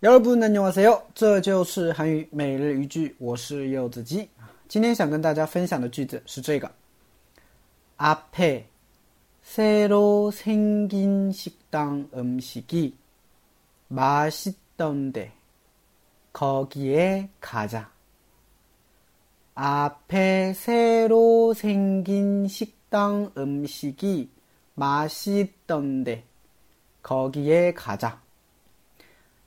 여러분안녕하세요，这就是韩语每日一句，我是柚子鸡。今天想跟大家分享的句子是这个：앞에새로생긴식당음식이맛있던데거기에가자 앞에새로생긴식당음식이맛있던데거기에가자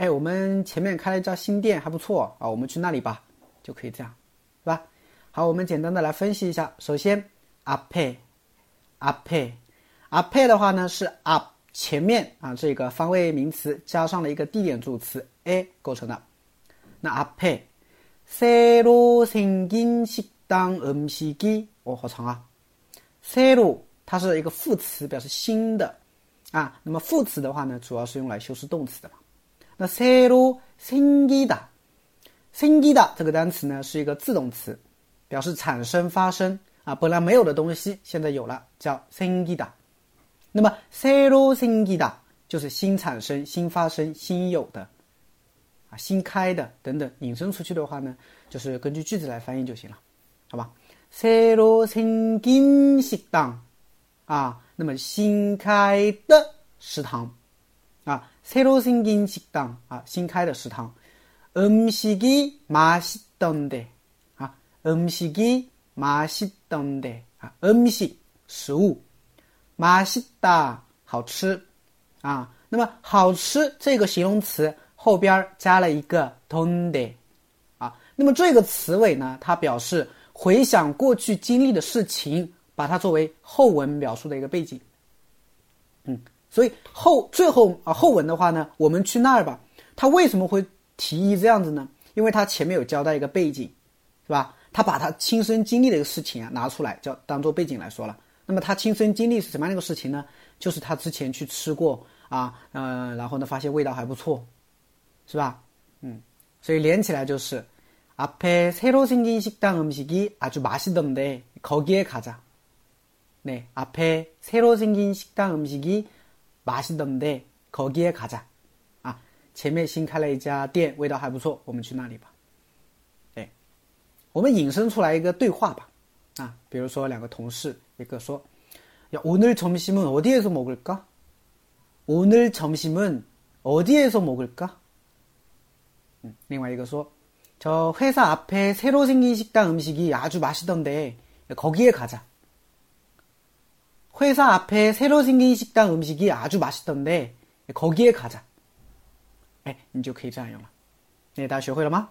哎，我们去那里吧，啊，我们去那里吧，就可以这样，是吧？好，我们简单的来分析一下。首先，ape，ape，ape 的话呢是 up 前面啊这个方位名词加上了一个地点助词 a 构成的。那 ape，새로생긴식당음식 이， 哦，好长啊。새로它是一个副词，表示新的啊。那么副词的话呢，主要是用来修饰动词的嘛。 那새로생기 다， 생기다这个单词呢是一个自动词，表示产生、发生啊，本来没有的东西现在有了，叫생기 다。 那么새로생기다就是新产生、新发生、新有的啊，新开的等等。引申出去的话呢，就是根据句子来翻译就行了，好吧？새로생긴식당啊，那么新开的食堂。啊，새로생긴식당啊，新开的食堂。음식이맛있던 데， 啊，음식이맛있던 데， 啊，음식食物，맛있 다， 好吃，啊，那么好吃这个形容词后边加了一个던 데， 啊，那么这个词尾呢，它表示回想过去经历的事情，把它作为后文描述的一个背景，嗯。 所以后最后啊后文的话呢，我们去那儿吧。他为什么会提议这样子呢？因为他前面有交代一个背景，是吧？他把他亲身经历的一个事情啊拿出来，叫当做背景来说了。那么他亲身经历是什么样的一个事情呢？就是他之前去吃过啊，嗯，然后呢发现味道还不错，是吧？嗯，所以连起来就是앞에새로생긴식당음식이아주맛있던데거기에가 자。 네앞에새로생긴식당음식이 맛있던데거기에가 자。 啊，前面新开了一家店，味道还不错，我们去那里吧。哎，我们引申出来一个对话吧。啊，比如说两个同事，一个说：“야오늘점심은어디에서먹을까오늘점심은어디에서먹을까嗯，另外一个说：“저회사앞에새로생긴식당음식이아주맛있던데거기에가 자。 ” 회사 앞에 새로 생긴 식당 음식이 아주 맛있던데 거기에 가자. 哎，你就可以这样用了。那大家学会了吗？